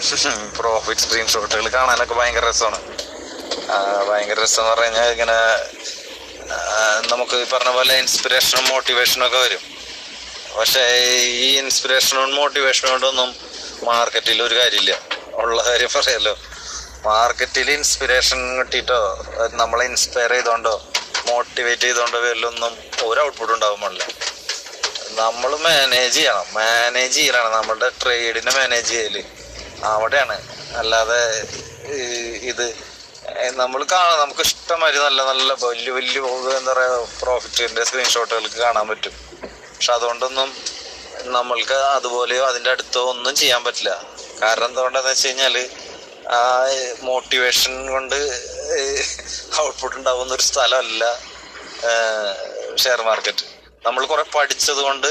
Profit സ്ക്രീൻഷോട്ടുകൾ കാണാനൊക്കെ ഭയങ്കര രസമാണ്. ഭയങ്കര രസം എന്ന് പറഞ്ഞു കഴിഞ്ഞാൽ ഇങ്ങനെ നമുക്ക് ഈ പറഞ്ഞ പോലെ ഇൻസ്പിറേഷനും മോട്ടിവേഷനും ഒക്കെ വരും. പക്ഷേ ഈ ഇൻസ്പിറേഷനും മോട്ടിവേഷനും കൊണ്ടൊന്നും മാർക്കറ്റിൽ ഒരു കാര്യമില്ല. ഉള്ള കാര്യം പറയാലോ. മാർക്കറ്റിൽ ഇൻസ്പിറേഷൻ കിട്ടിയിട്ടോ നമ്മളെ ഇൻസ്പയർ ചെയ്തോണ്ടോ മോട്ടിവേറ്റ് ചെയ്തോണ്ടോ വല്ലൊന്നും ഒരു ഔട്ട്പുട്ട് ഉണ്ടാവും പാടില്ല. നമ്മൾ മാനേജ് ചെയ്യണം. മാനേജ് ചെയ്യലാണ്. നമ്മുടെ ട്രേഡിനെ മാനേജ് ചെയ്യൽ. അവിടെയാണ്. അല്ലാതെ ഇത് നമ്മൾ കാണാം. നമുക്ക് ഇഷ്ടമാതിരി നല്ല നല്ല വലിയ വലിയ എന്താ പറയാ പ്രോഫിറ്റിന്റെ സ്ക്രീൻഷോട്ടുകൾക്ക് കാണാൻ പറ്റും. പക്ഷെ അതുകൊണ്ടൊന്നും നമ്മൾക്ക് അതുപോലെയോ അതിന്റെ അടുത്തോ ഒന്നും ചെയ്യാൻ പറ്റില്ല. കാരണം എന്തുകൊണ്ടാന്ന് വെച്ച് കഴിഞ്ഞാൽ ആ മോട്ടിവേഷൻ കൊണ്ട് ഔട്ട്പുട്ട് ഉണ്ടാവുന്ന ഒരു സ്ഥലമല്ല ഷെയർ മാർക്കറ്റ് നമ്മൾ കുറെ പഠിച്ചത് കൊണ്ട്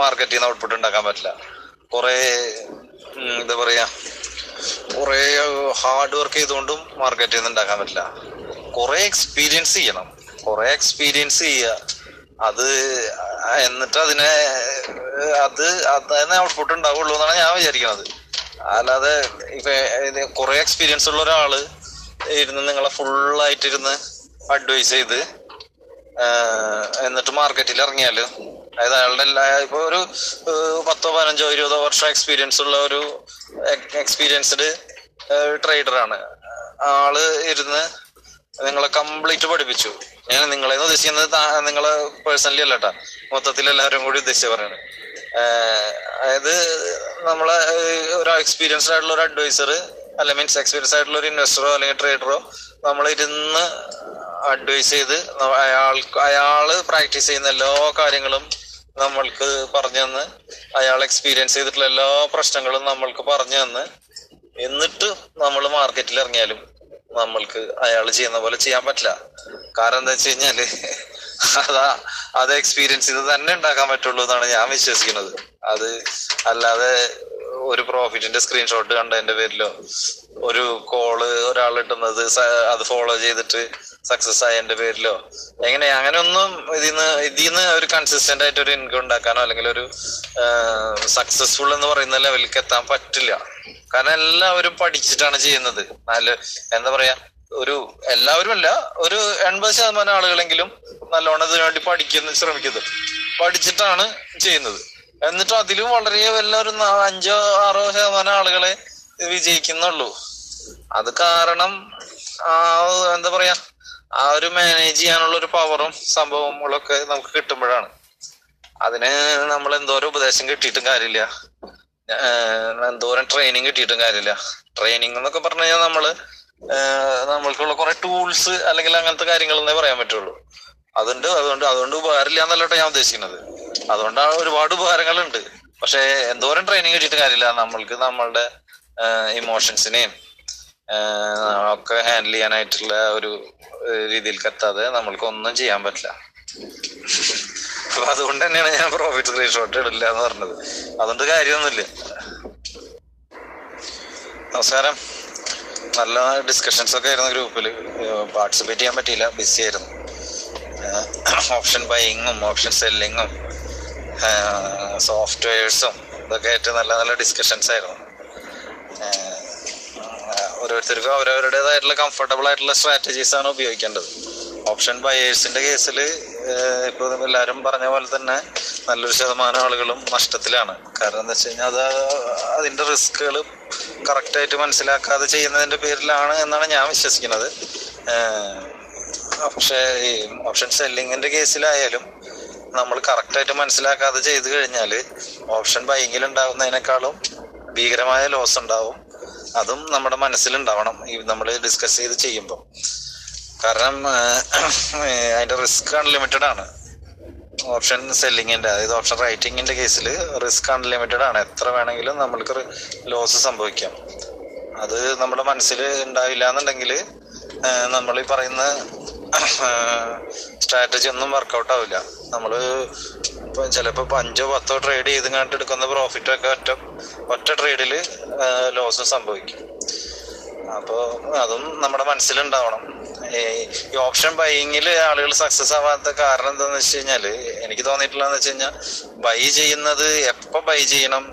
മാർക്കറ്റിൽ നിന്ന് ഔട്ട്പുട്ട് ഉണ്ടാക്കാൻ പറ്റില്ല. കുറെ എന്താ പറയാ കുറെ ഹാർഡ് വർക്ക് ചെയ്തുകൊണ്ടും മാർക്കറ്റിൽ നിന്ന് ഉണ്ടാക്കാൻ പറ്റില്ല. കുറെ എക്സ്പീരിയൻസ് ചെയ്യണം. കുറെ എക്സ്പീരിയൻസ് ചെയ്യുക അത് എന്നിട്ട് അതിനെ അത് അതിന് ഔട്ട്പുട്ട് ഉണ്ടാവുള്ളൂ എന്നാണ് ഞാൻ വിചാരിക്കുന്നത് അല്ലാതെ ഇപ്പൊ കുറെ എക്സ്പീരിയൻസ് ഉള്ള ഒരാൾ ഇരുന്ന് നിങ്ങളെ ഫുള്ളായിട്ടിരുന്ന് അഡ്വൈസ് ചെയ്ത് എന്നിട്ട് മാർക്കറ്റിൽ ഇറങ്ങിയാൽ അതായത് അയാളുടെ എല്ലാ ഇപ്പൊ ഒരു പത്തോ പതിനഞ്ചോ ഇരുപതോ വർഷം എക്സ്പീരിയൻസ് ഉള്ള ഒരു എക്സ്പീരിയൻസ്ഡ് ട്രേഡറാണ് ആൾ ഇരുന്ന് നിങ്ങളെ കംപ്ലീറ്റ് പഠിപ്പിച്ചു. ഞാൻ നിങ്ങളെ ഉദ്ദേശിക്കുന്നത് നിങ്ങളെ പേഴ്സണലി അല്ല കേട്ടാ മൊത്തത്തിൽ എല്ലാവരും കൂടി ഉദ്ദേശിച്ച് പറയുന്നത് അതായത് നമ്മളെ ഒരു എക്സ്പീരിയൻസ്ഡ് ആയിട്ടുള്ള ഒരു അഡ്വൈസർ അല്ല മീൻസ് എക്സ്പീരിയൻസ് ആയിട്ടുള്ള ഒരു ഇൻവെസ്റ്ററോ അല്ലെങ്കിൽ ട്രേഡറോ നമ്മൾ ഇരുന്ന് അഡ്വൈസ് ചെയ്ത് അയാൾ അയാൾ പ്രാക്ടീസ് ചെയ്യുന്ന എല്ലാ കാര്യങ്ങളും നമ്മൾക്ക് പറഞ്ഞു തന്ന്. അയാൾ എക്സ്പീരിയൻസ് ചെയ്തിട്ടുള്ള എല്ലാ പ്രശ്നങ്ങളും നമ്മൾക്ക് പറഞ്ഞു തന്ന്. എന്നിട്ട് നമ്മൾ മാർക്കറ്റിൽ ഇറങ്ങിയാലും നമ്മൾക്ക് അയാൾ ചെയ്യുന്ന പോലെ ചെയ്യാൻ പറ്റില്ല. കാരണം എന്താ വെച്ച് കഴിഞ്ഞാൽ അതാ അത് എക്സ്പീരിയൻസ് ചെയ്ത് തന്നെ ഉണ്ടാക്കാൻ പറ്റുള്ളൂ എന്നാണ് ഞാൻ വിശ്വസിക്കുന്നത്. അത് അല്ലാതെ ഒരു പ്രോഫിറ്റിന്റെ സ്ക്രീൻഷോട്ട് കണ്ടതിന്റെ പേരിലോ ഒരു കോൾ ഒരാൾ ഇട്ടുന്നത് അത് ഫോളോ ചെയ്തിട്ട് സക്സസ് ആയതിന്റെ പേരിലോ? എങ്ങനെ? അങ്ങനെയൊന്നും ഇതിന്ന് ഇതിന്ന് ഒരു കൺസിസ്റ്റന്റ് ആയിട്ട് ഒരു ഇൻകം ഉണ്ടാക്കാനോ അല്ലെങ്കിൽ ഒരു സക്സസ്ഫുൾ എന്ന് പറയുന്ന ലെവലിലേക്ക് എത്താൻ പറ്റില്ല. കാരണം എല്ലാവരും പഠിച്ചിട്ടാണ് ചെയ്യുന്നത്. നല്ല എന്താ പറയാ ഒരു എല്ലാവരും അല്ല ഒരു എൺപത് ശതമാനം ആളുകളെങ്കിലും നല്ലോണം ഇതിനു വേണ്ടി പഠിക്കുന്ന ശ്രമിക്കുന്നത്. പഠിച്ചിട്ടാണ് ചെയ്യുന്നത്. എന്നിട്ട് അതിലും വളരെ വല്ല ഒരു അഞ്ചോ ആറോ ശതമാനം ആളുകളെ വിജയിക്കുന്നുള്ളൂ. അത് കാരണം ആ എന്താ പറയാ ആ ഒരു മാനേജ് ചെയ്യാനുള്ള ഒരു പവറും സംഭവങ്ങളൊക്കെ നമുക്ക് കിട്ടുമ്പോഴാണ്. അതിന് നമ്മൾ എന്തോരം ഉപദേശം കിട്ടിയിട്ടും കാര്യമില്ല. എന്തോരം ട്രെയിനിങ് കിട്ടിയിട്ടും കാര്യമില്ല. ട്രെയിനിങ് എന്നൊക്കെ പറഞ്ഞു കഴിഞ്ഞാൽ നമ്മൾ നമ്മൾക്കുള്ള കുറെ ടൂൾസ് അല്ലെങ്കിൽ അങ്ങനത്തെ കാര്യങ്ങൾ എന്നേ പറയാൻ പറ്റുള്ളൂ. അതുണ്ട് അതുകൊണ്ട് അതുകൊണ്ട് ഉപകാരമില്ല എന്നല്ലോട്ടെ ഞാൻ ഉദ്ദേശിക്കുന്നത്. അതുകൊണ്ടാണ് ഒരുപാട് ഉപകാരങ്ങളുണ്ട്. പക്ഷെ എന്തോരം ട്രെയിനിങ് കിട്ടിയിട്ട് കാര്യമില്ല. നമ്മൾക്ക് നമ്മളുടെ ഇമോഷൻസിനെയും ഒക്കെ ഹാൻഡിൽ ചെയ്യാനായിട്ടുള്ള ഒരു രീതിയിൽ എത്താതെ നമ്മൾക്ക് ഒന്നും ചെയ്യാൻ പറ്റില്ല. അപ്പൊ അതുകൊണ്ട് തന്നെയാണ് ഞാൻ പ്രോഫിറ്റ് സ്ക്രീൻഷോട്ട് ഇടില്ല എന്ന് പറഞ്ഞത്. അതുകൊണ്ട് കാര്യമൊന്നുമില്ല. നമസ്കാരം. നല്ല ഡിസ്കഷൻസ് ഒക്കെ ആയിരുന്നു ഗ്രൂപ്പിൽ പാർട്ടിസിപ്പേറ്റ് ചെയ്യാൻ പറ്റിയില്ല. ബിസി ആയിരുന്നു. ഓപ്ഷൻ ബൈയിങ്ങും ഓപ്ഷൻ സെല്ലിങ്ങും സോഫ്റ്റ്വെയർസും ഇതൊക്കെ ആയിട്ട് നല്ല നല്ല ഡിസ്കഷൻസ് ആയിരുന്നു. ഓരോരുത്തർക്കും അവരവരുടേതായിട്ടുള്ള കംഫർട്ടബിൾ ആയിട്ടുള്ള സ്ട്രാറ്റജീസ് ആണ് ഉപയോഗിക്കേണ്ടത്. ഓപ്ഷൻ ബയേഴ്സിന്റെ കേസിൽ ഇപ്പൊ എല്ലാവരും പറഞ്ഞ പോലെ തന്നെ നല്ലൊരു ശതമാനം ആളുകളും നഷ്ടത്തിലാണ്. കാരണം എന്താ വെച്ച് കഴിഞ്ഞാൽ അത് അതിന്റെ റിസ്കുകൾ കറക്റ്റായിട്ട് മനസ്സിലാക്കാതെ ചെയ്യുന്നതിന്റെ പേരിലാണ് എന്നാണ് ഞാൻ വിശ്വസിക്കുന്നത്. പക്ഷേ ഈ ഓപ്ഷൻ സെല്ലിങ്ങിന്റെ കേസിലായാലും നമ്മൾ കറക്റ്റായിട്ട് മനസ്സിലാക്കാതെ ചെയ്തു കഴിഞ്ഞാൽ ഓപ്ഷൻ ബൈങ്ങിൽ ഉണ്ടാകുന്നതിനേക്കാളും ഭീകരമായ ലോസ് ഉണ്ടാവും. അതും നമ്മുടെ മനസ്സിലുണ്ടാവണം. നമ്മൾ ഡിസ്കസ് ചെയ്ത് ചെയ്യുമ്പോൾ കാരണം അതിന്റെ റിസ്ക് അൺലിമിറ്റഡ് ആണ്. ഓപ്ഷൻ സെല്ലിങ്ങിന്റെ അതായത് ഓപ്ഷൻ റൈറ്റിംഗിന്റെ കേസിൽ റിസ്ക് അൺലിമിറ്റഡ് ആണ്. എത്ര വേണമെങ്കിലും നമ്മൾക്ക് ലോസ് സംഭവിക്കാം. അത് നമ്മുടെ മനസ്സിൽ ഉണ്ടാവില്ല എന്നുണ്ടെങ്കിൽ നമ്മൾ ഈ പറയുന്ന സ്ട്രാറ്റജി ഒന്നും വർക്കൗട്ട് ആവില്ല. നമ്മൾ ചിലപ്പോൾ ഇപ്പൊ അഞ്ചോ പത്തോ ട്രേഡ് ചെയ്ത് കണ്ട് എടുക്കുന്ന പ്രോഫിറ്റ് ഒക്കെ ഒറ്റ ഒറ്റ ട്രേഡിൽ ലോസ് സംഭവിക്കും. അപ്പോൾ അതും നമ്മുടെ മനസ്സിലുണ്ടാവണം. ഈ ഓപ്ഷൻ ബൈയിങ്ങിൽ ആളുകൾ സക്സസ് ആവാത്ത കാരണം എന്താന്ന് വെച്ച് കഴിഞ്ഞാൽ എനിക്ക് തോന്നിയിട്ടുള്ളതെന്ന് വെച്ച് കഴിഞ്ഞാൽ ബൈ ചെയ്യുന്നത് എപ്പോ ബൈ ചെയ്യണം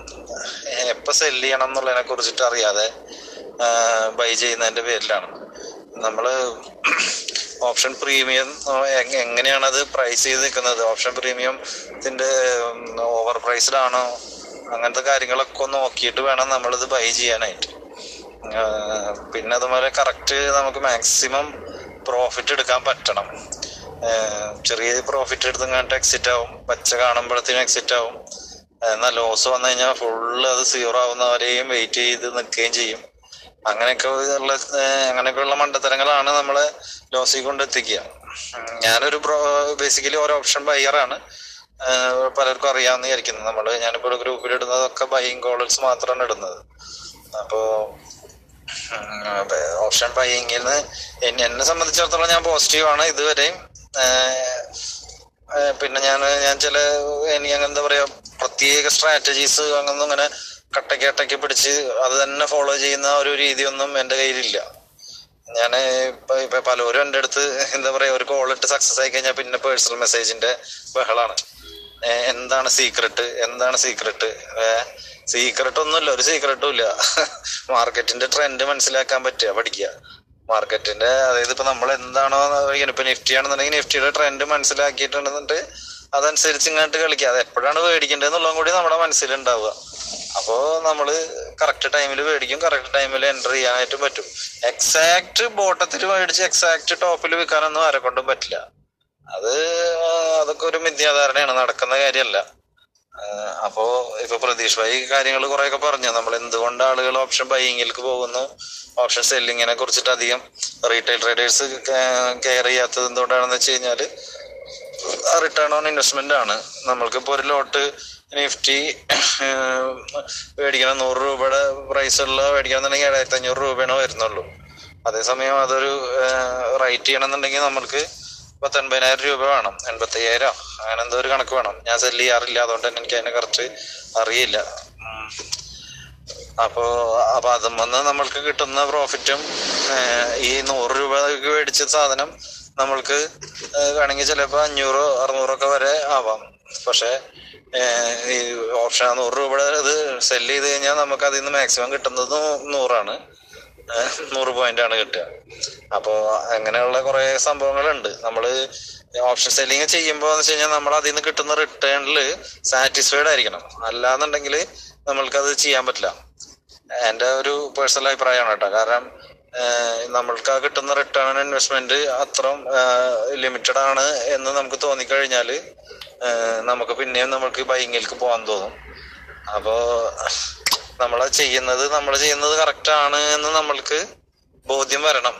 എപ്പോ സെൽ ചെയ്യണം എന്നുള്ളതിനെ കുറിച്ചിട്ട് അറിയാതെ ബൈ ചെയ്യുന്നതിന്റെ പേരിലാണ്. നമ്മൾ ഓപ്ഷൻ പ്രീമിയം എങ്ങനെയാണ് അത് പ്രൈസ് ചെയ്ത് നിൽക്കുന്നത്? ഓപ്ഷൻ പ്രീമിയത്തിന്റെ ഓവർ പ്രൈസ്ഡ് ആണോ അങ്ങനത്തെ കാര്യങ്ങളൊക്കെ നോക്കിയിട്ട് വേണം നമ്മളിത് ബൈ ചെയ്യാനായിട്ട്. പിന്നെ അതുപോലെ കറക്റ്റ് നമുക്ക് മാക്സിമം പ്രോഫിറ്റ് എടുക്കാൻ പറ്റണം. ചെറിയ പ്രോഫിറ്റ് എടുത്തങ്ങാണ്ട് എക്സിറ്റ് ആവും. പച്ച കാണുമ്പോഴത്തേനും എക്സിറ്റ് ആവും. എന്നാൽ ലോസ് വന്നു കഴിഞ്ഞാൽ ഫുള്ള് അത് സീറോ ആവുന്നവരെയും വെയിറ്റ് ചെയ്ത് നിൽക്കുകയും ചെയ്യും. അങ്ങനെയൊക്കെ ഉള്ള അങ്ങനെയൊക്കെയുള്ള മണ്ടത്തരങ്ങളാണ് നമ്മളെ ലോസി കൊണ്ട് എത്തിക്കുക ഉം ഞാനൊരു ബേസിക്കലി ഓരോ ഓപ്ഷൻ ബയ്യറാണ് പലർക്കും അറിയാമെന്ന് വിചാരിക്കുന്നത് നമ്മൾ ഞാനിപ്പോൾ ഗ്രൂപ്പിൽ ഇടുന്നതൊക്കെ ബൈയിങ് കോളേഴ്സ് മാത്രമാണ് ഇടുന്നത്. അപ്പോ ഓപ്ഷൻ ബൈയിങ്ങിൽ നിന്ന് എന്നെ സംബന്ധിച്ചിടത്തോളം ഞാൻ പോസിറ്റീവ് ആണ് ഇതുവരെയും. പിന്നെ ഞാൻ ഞാൻ ചില എനിക്ക് അങ്ങനെന്താ പറയാ പ്രത്യേക സ്ട്രാറ്റജീസ് അങ്ങനെ കട്ടയ്ക്ക് കട്ടയ്ക്ക് പിടിച്ച് അത് തന്നെ ഫോളോ ചെയ്യുന്ന ഒരു രീതിയൊന്നും എന്റെ കയ്യിലില്ല. ഞാൻ ഇപ്പൊ പലരും എന്റെ അടുത്ത് എന്താ പറയാ ഒരു കോൾ ഇട്ട് സക്സസ് ആയി കഴിഞ്ഞാൽ പിന്നെ പേഴ്സണൽ മെസ്സേജിന്റെ ബഹളാണ്. എന്താണ് സീക്രട്ട് എന്താണ് സീക്രട്ട് സീക്രട്ട് ഒന്നുമില്ല ഒരു സീക്രട്ടും ഇല്ല. മാർക്കറ്റിന്റെ ട്രെൻഡ് മനസ്സിലാക്കാൻ പറ്റുക പഠിക്കുക. മാർക്കറ്റിന്റെ അതായത് ഇപ്പൊ നമ്മൾ എന്താണോ ഇപ്പൊ നിഫ്റ്റി ആണെന്നുണ്ടെങ്കിൽ നിഫ്റ്റിയുടെ ട്രെൻഡ് മനസ്സിലാക്കിയിട്ടുണ്ടെന്നിട്ട് അതനുസരിച്ച് ഇങ്ങോട്ട് കളിക്കുക അത് എപ്പോഴാണ് മേടിക്കേണ്ടത് എന്നുള്ളതും കൂടി നമ്മുടെ മനസ്സിലുണ്ടാവുക. അപ്പോ നമ്മൾ കറക്റ്റ് ടൈമിൽ മേടിക്കും കറക്റ്റ് ടൈമിൽ എന്റർ ചെയ്യാനായിട്ട് പറ്റും. എക്സാക്ട് ബോട്ടത്തിൽ മേടിച്ച് എക്സാക്ട് ടോപ്പിൽ വിൽക്കാനൊന്നും ആരെ കൊണ്ടും പറ്റില്ല. അത് അതൊക്കെ ഒരു മിഥ്യാധാരണയാണ്. നടക്കുന്ന കാര്യമല്ല. അപ്പോ ഇപ്പൊ പ്രതീഷ് ഭായി കാര്യങ്ങൾ കുറെയൊക്കെ പറഞ്ഞു. നമ്മൾ എന്തുകൊണ്ട് ആളുകൾ ഓപ്ഷൻ ബൈയിങ്ങിലേക്ക് പോകുന്നു? ഓപ്ഷൻ സെല്ലിങ്ങിനെ കുറിച്ചിട്ട് അധികം റീറ്റെയിൽ ട്രേഡേഴ്സ് കെയർ ചെയ്യാത്തത് എന്തുകൊണ്ടാണെന്ന് വെച്ച് റിട്ടേൺ ഓൺ ഇൻവെസ്റ്റ്മെന്റ് ആണ്. നമ്മൾക്കിപ്പോ ഒരു ലോട്ട് നിഫ്റ്റി മേടിക്കണം നൂറ് രൂപയുടെ പ്രൈസ് ഉള്ള മേടിക്കണമെന്നുണ്ടെങ്കിൽ ഏഴായിരത്തി അഞ്ഞൂറ് രൂപയാണ് വരുന്നുള്ളൂ. അതേസമയം അതൊരു റൈറ്റ് ചെയ്യണമെന്നുണ്ടെങ്കിൽ നമ്മൾക്ക് പത്തൊൻപതിനായിരം രൂപ വേണം എൺപത്തി അയ്യായിരം അങ്ങനെ എന്തോ ഒരു കണക്ക് വേണം. ഞാൻ സെൽ ചെയ്യാറില്ല അതുകൊണ്ട് തന്നെ എനിക്ക് അതിനെ കുറച്ച് അറിയില്ല. അപ്പോ അപ്പൊ അതും വന്ന് നമ്മൾക്ക് കിട്ടുന്ന പ്രോഫിറ്റും ഈ നൂറ് രൂപ മേടിച്ച സാധനം നമ്മൾക്ക് വേണമെങ്കിൽ ചിലപ്പോ അഞ്ഞൂറോ അറുന്നൂറോ ഒക്കെ വരെ ആവാം. പക്ഷേ ഈ ഓപ്ഷൻ നൂറ് രൂപ ഇത് സെൽ ചെയ്ത് കഴിഞ്ഞാൽ നമുക്ക് അതിൽ നിന്ന് മാക്സിമം കിട്ടുന്നത് നൂറാണ്. നൂറ് പോയിന്റ് ആണ് കിട്ടുക. അപ്പോ അങ്ങനെയുള്ള കുറെ സംഭവങ്ങളുണ്ട്. നമ്മൾ ഓപ്ഷൻ സെല്ലിങ് ചെയ്യുമ്പോൾ എന്ന് വെച്ച് കഴിഞ്ഞാൽ നമ്മൾ അതിൽ നിന്ന് കിട്ടുന്ന റിട്ടേണിൽ സാറ്റിസ്ഫൈഡ് ആയിരിക്കണം. അല്ലാന്നുണ്ടെങ്കിൽ അത് ചെയ്യാൻ പറ്റില്ല. എന്റെ ഒരു പേഴ്സണൽ അഭിപ്രായമാണ് കേട്ടോ. കാരണം നമ്മൾക്ക് ആ കിട്ടുന്ന റിട്ടേൺ ഓൺ ഇൻവെസ്റ്റ്മെന്റ് അത്ര ലിമിറ്റഡ് ആണ് എന്ന് നമുക്ക് തോന്നിക്കഴിഞ്ഞാൽ നമുക്ക് പിന്നെയും നമ്മൾക്ക് ബൈങ്ങിലേക്ക് പോകാൻ തോന്നും. അപ്പോ നമ്മൾ ചെയ്യുന്നത് നമ്മൾ ചെയ്യുന്നത് കറക്റ്റ് ആണ് എന്ന് നമ്മൾക്ക് ബോധ്യം വരണം.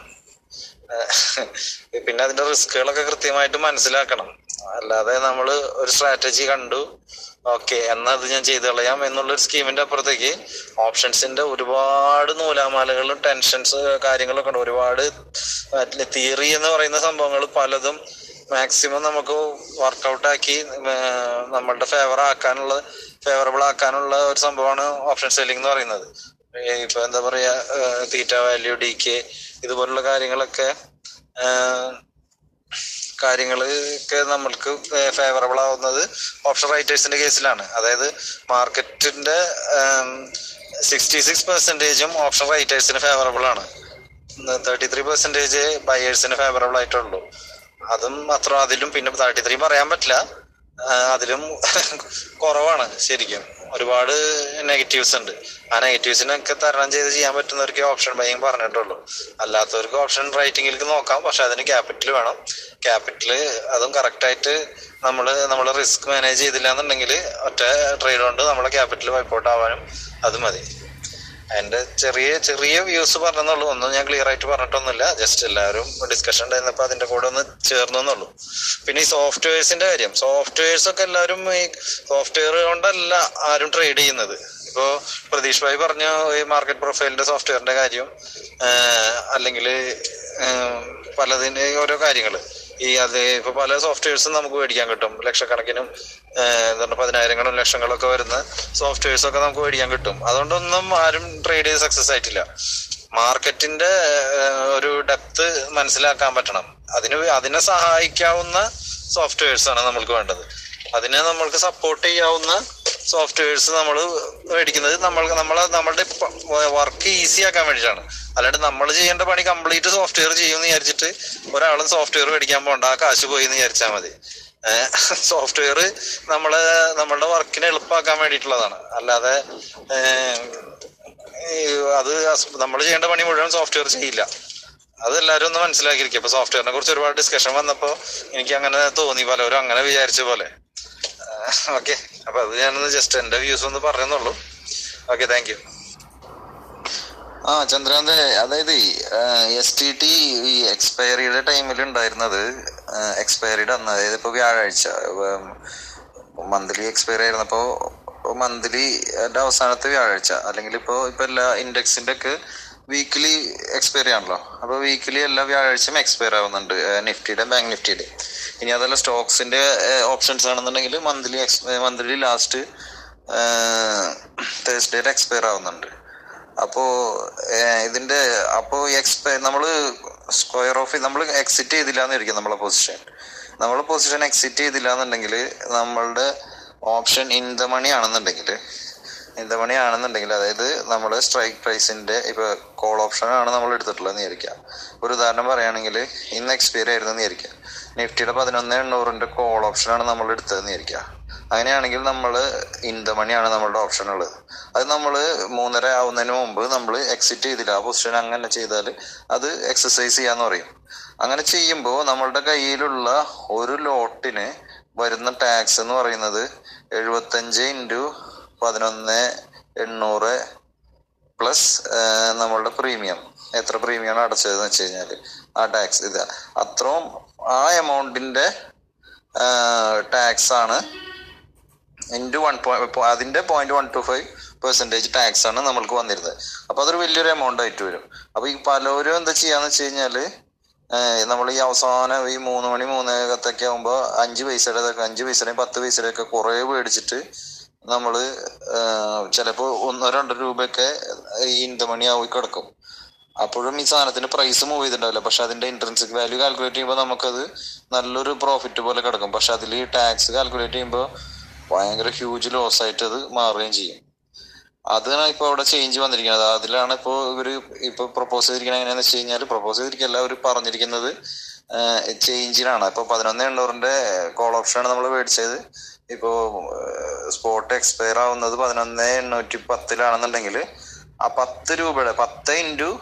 പിന്നെ അതിന്റെ റിസ്കുകളൊക്കെ കൃത്യമായിട്ട് മനസ്സിലാക്കണം. അല്ലാതെ നമ്മൾ ഒരു സ്ട്രാറ്റജി കണ്ടു ഓക്കെ എന്നാ അത് ഞാൻ ചെയ്തു കളയാം എന്നുള്ള ഒരു സ്കീമിന്റെ അപ്പുറത്തേക്ക് ഓപ്ഷൻസിന്റെ ഒരുപാട് നൂലാമാലകളും ടെൻഷൻസ് കാര്യങ്ങളൊക്കെ ഉണ്ട്. ഒരുപാട് തിയറി എന്ന് പറയുന്ന സംഭവങ്ങൾ പലതും മാക്സിമം നമുക്ക് വർക്കൗട്ട് ആക്കി നമ്മളുടെ ഫേവർ ആക്കാനുള്ള ഫേവറബിൾ ആക്കാനുള്ള ഒരു സംഭവമാണ് ഓപ്ഷൻ സെല്ലിംഗ് എന്ന് പറയുന്നത്. ഇപ്പൊ എന്താ പറയാ തീറ്റ വാല്യൂ ഡി കെ ഇതുപോലുള്ള കാര്യങ്ങളൊക്കെ കാര്യങ്ങളൊക്കെ നമ്മൾക്ക് ഫേവറബിൾ ആവുന്നത് ഓപ്ഷൻ റൈറ്റേഴ്സിന്റെ കേസിലാണ്. അതായത് മാർക്കറ്റിന്റെ സിക്സ്റ്റി സിക്സ് പെർസെന്റേജും ഓപ്ഷൻ റൈറ്റേഴ്സിന് ഫേവറബിൾ ആണ്. തേർട്ടി ത്രീ പെർസെന്റേജ് ബയേഴ്സിന് ഫേവറബിൾ ആയിട്ടുള്ളൂ. അതും അത്ര അതിലും പിന്നെ തേർട്ടി ത്രീ പറയാൻ പറ്റില്ല. അതിലും കുറവാണ് ശരിക്കും. ഒരുപാട് നെഗറ്റീവ്സ് ഉണ്ട്. ആ നെഗറ്റീവ്സിനൊക്കെ തരണം ചെയ്ത് ചെയ്യാൻ പറ്റുന്നവർക്ക് ഓപ്ഷൻ ബൈങ് പറഞ്ഞിട്ടുള്ളൂ. അല്ലാത്തവർക്ക് ഓപ്ഷൻ റൈറ്റിംഗിലേക്ക് നോക്കാം. പക്ഷെ അതിന് ക്യാപിറ്റൽ വേണം. ക്യാപിറ്റൽ അതും കറക്റ്റ് ആയിട്ട് നമ്മൾ നമ്മൾ റിസ്ക് മാനേജ് ചെയ്തില്ല എന്നുണ്ടെങ്കിൽ ഒറ്റ ട്രേഡ് കൊണ്ട് നമ്മളെ ക്യാപിറ്റൽ വൈപ്പൗട്ട് ആവാനും അത് മതി. എന്റെ ചെറിയ ചെറിയ വ്യൂസ് പറഞ്ഞെന്നുള്ളൂ. ഒന്നും ഞാൻ ക്ലിയർ ആയിട്ട് പറഞ്ഞിട്ടൊന്നുമില്ല. ജസ്റ്റ് എല്ലാവരും ഡിസ്കഷൻ ഉണ്ടായിരുന്നപ്പോ അതിന്റെ കൂടെ ഒന്ന് ചേർന്നെന്നുള്ളൂ പിന്നെ ഈ സോഫ്റ്റ്വെയർസിന്റെ കാര്യം. സോഫ്റ്റ്വെയർസ് ഒക്കെ എല്ലാവരും ഈ സോഫ്റ്റ്വെയർ കൊണ്ടല്ല ആരും ട്രേഡ് ചെയ്യുന്നത്. ഇപ്പോ പ്രതീഷ് ഭായി പറഞ്ഞ ഈ മാർക്കറ്റ് പ്രൊഫൈലിന്റെ സോഫ്റ്റ്വെയറിന്റെ കാര്യം അല്ലെങ്കിൽ പലതിന്റെ ഓരോ കാര്യങ്ങൾ. ഈ അത് ഇപ്പൊ പല സോഫ്റ്റ്വെയർസും നമുക്ക് മേടിക്കാൻ കിട്ടും. ലക്ഷക്കണക്കിനും പതിനായിരങ്ങളും ലക്ഷങ്ങളൊക്കെ വരുന്ന സോഫ്റ്റ്വെയർസ് ഒക്കെ നമുക്ക് മേടിക്കാൻ കിട്ടും. അതുകൊണ്ടൊന്നും ആരും ട്രേഡ് ചെയ്ത് സക്സസ് ആയിട്ടില്ല. മാർക്കറ്റിന്റെ ഒരു ഡെപ്ത് മനസ്സിലാക്കാൻ പറ്റണം. അതിന് അതിനെ സഹായിക്കാവുന്ന സോഫ്റ്റ്വെയർസ് ആണ് നമ്മൾക്ക് വേണ്ടത്. അതിനെ നമ്മൾക്ക് സപ്പോർട്ട് ചെയ്യാവുന്ന സോഫ്റ്റ്വെയർസ് നമ്മൾ മേടിക്കുന്നത് നമ്മൾ നമ്മൾ നമ്മളുടെ വർക്ക് ഈസി ആക്കാൻ വേണ്ടിയിട്ടാണ്. അല്ലാണ്ട് നമ്മൾ ചെയ്യേണ്ട പണി കംപ്ലീറ്റ് സോഫ്റ്റ്വെയർ ചെയ്യുമെന്ന് വിചാരിച്ചിട്ട് ഒരാളും സോഫ്റ്റ്വെയർ മേടിക്കാൻ പോകണ്ട ആ കാശ് പോയി എന്ന് വിചാരിച്ചാൽ മതി സോഫ്റ്റ്വെയർ നമ്മളെ നമ്മളുടെ വർക്കിനെ എളുപ്പമാക്കാൻ വേണ്ടിയിട്ടുള്ളതാണ്. അല്ലാതെ അത് നമ്മൾ ചെയ്യേണ്ട പണി മുഴുവൻ സോഫ്റ്റ്വെയർ ചെയ്യില്ല. അത് എല്ലാവരും ഒന്ന് മനസ്സിലാക്കിയിരിക്കും. അപ്പൊ സോഫ്റ്റ്വെയറിനെ കുറിച്ച് ഒരുപാട് ഡിസ്കഷൻ വന്നപ്പോ എനിക്ക് അങ്ങനെ തോന്നി. പലരും അങ്ങനെ വിചാരിച്ച പോലെ. ഓക്കെ അപ്പൊ അത് ഞാനൊന്ന് ജസ്റ്റ് എന്റെ വ്യൂസ് ഒന്ന് പറയുന്നുള്ളൂ ഓക്കെ താങ്ക് യു ആ ചന്ദ്രാന്ത് അതായത് എസ് ടി ടി ഈ എക്സ്പയറിയുടെ ടൈമിൽ ഉണ്ടായിരുന്നത് എക്സ്പയറിയുടെ അന്ന് അതായത് ഇപ്പൊ വ്യാഴാഴ്ച മന്ത്ലി എക്സ്പയറി ആയിരുന്നപ്പോ മന്ത്ലി അവസാനത്തെ വ്യാഴാഴ്ച അല്ലെങ്കിൽ ഇപ്പോ ഇപ്പൊ എല്ലാ ഇൻഡെക്സിന്റെ ഒക്കെ വീക്കിലി എക്സ്പയറി ആണല്ലോ. അപ്പോൾ വീക്കിലി എല്ലാ വ്യാഴാഴ്ചയും എക്സ്പയർ ആവുന്നുണ്ട് നിഫ്റ്റിയുടെ ബാങ്ക് നിഫ്റ്റിയുടെ ഇനി അതല്ല സ്റ്റോക്സിന്റെ ഓപ്ഷൻസ് ആണെന്നുണ്ടെങ്കിൽ monthly monthly last Thursday expire ആവുന്നുണ്ട്. അപ്പോ ഇതിന്റെ അപ്പോ എക്സ്പയർ നമ്മൾ സ്ക്വയർ ഓഫ് നമ്മൾ എക്സിറ്റ് ചെയ്തില്ല എന്നിരിക്കും നമ്മളെ പൊസിഷൻ നമ്മളെ പൊസിഷൻ എക്സിറ്റ് ചെയ്തില്ല എന്നുണ്ടെങ്കിൽ നമ്മളുടെ ഓപ്ഷൻ ഇൻ ദ മണി ആണെന്നുണ്ടെങ്കിൽ ആണെന്നുണ്ടെങ്കിൽ അതായത് നമ്മൾ സ്ട്രൈക്ക് പ്രൈസിന്റെ ഇപ്പൊ കോൾ ഓപ്ഷൻ ആണ് നമ്മൾ എടുത്തിട്ടുള്ളത് വിചാരിക്കാം ഒരു ഉദാഹരണം പറയുകയാണെങ്കിൽ ഇന്ന് എക്സ്പയർ ആയിരുന്നു വിചാരിക്കാം നിഫ്റ്റിയുടെ പതിനൊന്ന് എണ്ണൂറിന്റെ കോൾ ഓപ്ഷൻ ആണ് നമ്മൾ എടുത്തത് വിചാരിക്കാം അങ്ങനെയാണെങ്കിൽ നമ്മൾ ഇന്ത മണിയാണ് നമ്മളുടെ ഓപ്ഷൻ ഉള്ളത്. അത് നമ്മൾ മൂന്നര ആവുന്നതിന് മുമ്പ് നമ്മൾ എക്സിറ്റ് ചെയ്തില്ല. ആ പൊസിഷൻ അങ്ങനെ ചെയ്താൽ അത് എക്സസൈസ് ചെയ്യാന്ന് പറയും. അങ്ങനെ ചെയ്യുമ്പോൾ നമ്മളുടെ കയ്യിലുള്ള ഒരു ലോട്ടിന് വരുന്ന ടാക്സ് എന്ന് പറയുന്നത് എഴുപത്തഞ്ച് ഇന്റു പതിനൊന്ന് എണ്ണൂറ് പ്ലസ് നമ്മളുടെ പ്രീമിയം. എത്ര പ്രീമിയം അടച്ചതെന്ന് വെച്ച് കഴിഞ്ഞാൽ ആ ടാക്സ് ഇത്. അത്രയും ആ എമൗണ്ടിന്റെ ടാക്സ് ആണ് ഇന്റു വൺ പോയിന്റ് അതിന്റെ point one two five percentage tax ആണ് നമ്മൾക്ക് വന്നിരുന്നത്. അപ്പൊ അതൊരു വലിയൊരു എമൗണ്ട് ആയിട്ട് വരും. അപ്പൊ ഈ പലരും എന്താ ചെയ്യാന്ന് വെച്ച് കഴിഞ്ഞാൽ നമ്മൾ ഈ അവസാനം ഈ മൂന്ന് മണി മൂന്നേകത്തൊക്കെ ആകുമ്പോ അഞ്ച് പൈസയുടെ അഞ്ച് പൈസയുടെയും പത്ത് പൈസയുടെയൊക്കെ കുറെ മേടിച്ചിട്ട് നമ്മൾ ചിലപ്പോ ഒന്നോ രണ്ടോ രൂപയൊക്കെ ഈ ഇൻതമണി ആയി കിടക്കും. അപ്പോഴും ഈ സാധനത്തിന്റെ പ്രൈസ് മൂവ് ചെയ്തിട്ടുണ്ടാവില്ല. പക്ഷെ അതിന്റെ ഇൻട്രൻസിക് വാല്യൂ കാൽക്കുലേറ്റ് ചെയ്യുമ്പോൾ നമുക്കത് നല്ലൊരു പ്രോഫിറ്റ് പോലെ കിടക്കും. പക്ഷെ അതിൽ ടാക്സ് കാൽക്കുലേറ്റ് ചെയ്യുമ്പോൾ ഭയങ്കര ഹ്യൂജ് ലോസ് ആയിട്ട് അത് മാറുകയും ചെയ്യും. അതാണ് ഇപ്പൊ അവിടെ ചേഞ്ച് വന്നിരിക്കുന്നത്. അതിലാണ് ഇപ്പോ ഇവർ ഇപ്പൊ പ്രപ്പോസ് ചെയ്തിരിക്കുന്നത് എങ്ങനെയാന്ന് വെച്ച് കഴിഞ്ഞാൽ പ്രപ്പോസ് ചെയ്തിരിക്കല്ല അവർ പറഞ്ഞിരിക്കുന്നത് ചേഞ്ചിനാണ് ഇപ്പൊ പതിനൊന്ന് എണ്ണൂറിന്റെ കോൾ ഓപ്ഷനാണ് നമ്മൾ മേടിച്ചത്. ഇപ്പോ സ്പോട്ട് എക്സ്പയർ ആവുന്നത് പതിനൊന്ന് എണ്ണൂറ്റി പത്തിലാണെന്നുണ്ടെങ്കിൽ ആ പത്ത് രൂപയുടെ പത്ത് ഇന്റു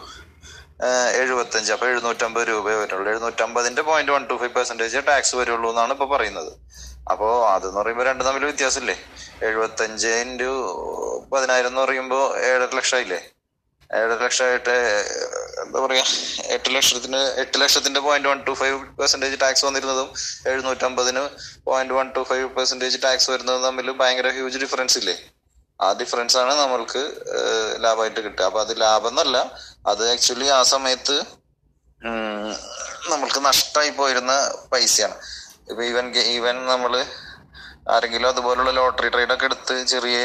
എഴുപത്തഞ്ച് അപ്പൊ എഴുന്നൂറ്റമ്പത് രൂപ വരുള്ളൂ. എഴുന്നൂറ്റമ്പതിന്റെ point one two five percentage tax വരുള്ളൂ എന്നാണ് ഇപ്പൊ പറയുന്നത്. അപ്പോ അതെന്ന് പറയുമ്പോൾ രണ്ടും തമ്മിൽ വ്യത്യാസമില്ലേ? എഴുപത്തഞ്ച് ഇന്റു പതിനായിരം എന്ന് പറയുമ്പോൾ ഏഴര ലക്ഷമായില്ലേ? ഏഴര ലക്ഷമായിട്ട് എന്താ പറയാ എട്ട് ലക്ഷത്തിന് എട്ട് ലക്ഷത്തിന്റെ point one two five percentage tax വന്നിരുന്നതും എഴുന്നൂറ്റമ്പതിന് point one two five percentage tax വരുന്നതും തമ്മിൽ ഭയങ്കര ഹ്യൂജ് ഡിഫറൻസ് ഇല്ലേ? ആ ഡിഫറൻസ് ആണ് നമ്മൾക്ക് ലാഭമായിട്ട് കിട്ടുക. അപ്പൊ അത് ലാഭം എന്നല്ല അത് ആക്ച്വലി ആ സമയത്ത് നമ്മൾക്ക് നഷ്ടമായി പോയിരുന്ന പൈസയാണ്. ഇപ്പൊ ഈവൻ ഈവൻ നമ്മൾ ആരെങ്കിലും അതുപോലുള്ള ലോട്ടറി ട്രേഡ് ഒക്കെ എടുത്ത് ചെറിയ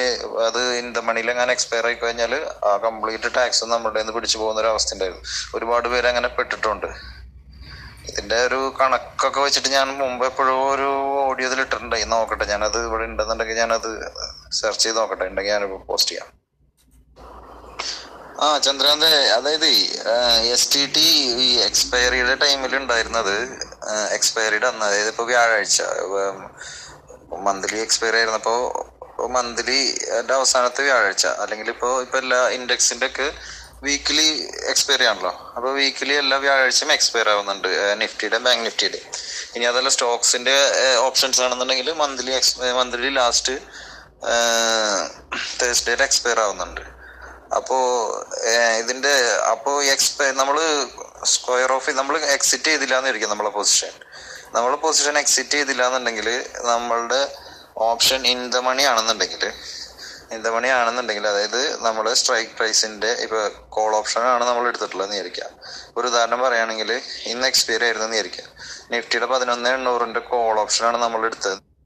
അത് ഇന്ത മണിയിൽ അങ്ങനെ എക്സ്പയർ ആയി കഴിഞ്ഞാൽ ആ കംപ്ലീറ്റ് ടാക്സ് നമ്മുടെ നിന്ന് പിടിച്ചു പോകുന്ന ഒരു അവസ്ഥ ഉണ്ടായിരുന്നു. ഒരുപാട് പേര് അങ്ങനെ പെട്ടിട്ടുണ്ട്. ഇതിന്റെ ഒരു കണക്കൊക്കെ വെച്ചിട്ട് ഞാൻ മുമ്പ് എപ്പോഴോ ഒരു ഓഡിയോ ഇട്ടിട്ടുണ്ടായി. നോക്കട്ടെ ഞാനത് ഇവിടെ ഉണ്ടെന്നുണ്ടെങ്കിൽ ഞാനത് സെർച്ച് ചെയ്ത് നോക്കട്ടെ ഉണ്ടെങ്കിൽ ഞാൻ പോസ്റ്റ് ചെയ്യാം. ആ ചന്ദ്രാന്തെ അതായത് എസ് ടി ടി ഈ എക്സ്പയറിയുടെ ടൈമിൽ ഉണ്ടായിരുന്നത് എക്സ്പയറിയുടെ അന്ന് അതായത് ഇപ്പൊ വ്യാഴാഴ്ച മന്ത്ലി എക്സ്പയറി ആയിരുന്നപ്പോ മന്ത്ലി അവസാനത്തെ വ്യാഴാഴ്ച. അല്ലെങ്കിൽ ഇപ്പോ ഇപ്പൊ എല്ലാ ഇൻഡെക്സിന്റെ ഒക്കെ വീക്കിലി എക്സ്പയർ ആണല്ലോ. അപ്പൊ വീക്കിലി എല്ലാ വ്യാഴാഴ്ചയും എക്സ്പയർ ആവുന്നുണ്ട് നിഫ്റ്റിയുടെ ബാങ്ക് നിഫ്റ്റിയുടെ ഇനി അതല്ല സ്റ്റോക്സിന്റെ ഓപ്ഷൻസ് ആണെന്നുണ്ടെങ്കിൽ മന്ത്ലി മന്ത്ലി ലാസ്റ്റ് തേഴ്സ്ഡേയിൽ എക്സ്പയർ ആവുന്നുണ്ട്. അപ്പോ ഇതിന്റെ അപ്പോ എക്സ്പയർ നമ്മൾ സ്ക്വയർ ഓഫ് നമ്മൾ എക്സിറ്റ് ചെയ്തില്ല എന്നിരിക്കും നമ്മളെ പൊസിഷൻ നമ്മളെ പൊസിഷൻ എക്സിറ്റ് ചെയ്തില്ല എന്നുണ്ടെങ്കിൽ നമ്മളുടെ ഓപ്ഷൻ ഇൻ മണി ആണെന്നുണ്ടെങ്കിൽ ഇൻ മണി ആണെന്നുണ്ടെങ്കിൽ അതായത് നമ്മൾ സ്ട്രൈക്ക് പ്രൈസിന്റെ ഇപ്പൊ കോൾ ഓപ്ഷൻ ആണ് നമ്മൾ എടുത്തിട്ടുള്ളത് വിചാരിക്കാം. ഒരു ഉദാഹരണം പറയുകയാണെങ്കിൽ ഇന്ന് എക്സ്പയർ ആയിരുന്നു വിചാരിക്കാം. നിഫ്റ്റിയുടെ പതിനൊന്ന് എണ്ണൂറിന്റെ കോൾ ഓപ്ഷൻ ആണ് നമ്മൾ എടുത്തത്.